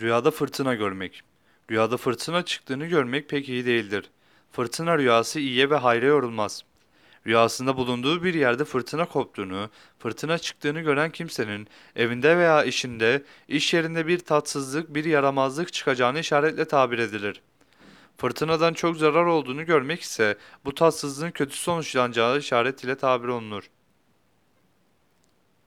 Rüyada fırtına görmek. Rüyada fırtına çıktığını görmek pek iyi değildir. Fırtına rüyası iyiye ve hayra yorulmaz. Rüyasında bulunduğu bir yerde fırtına koptuğunu, fırtına çıktığını gören kimsenin evinde veya işinde, iş yerinde bir tatsızlık, bir yaramazlık çıkacağını işaretle tabir edilir. Fırtınadan çok zarar olduğunu görmek ise bu tatsızlığın kötü sonuçlanacağı işaret ile tabir olunur.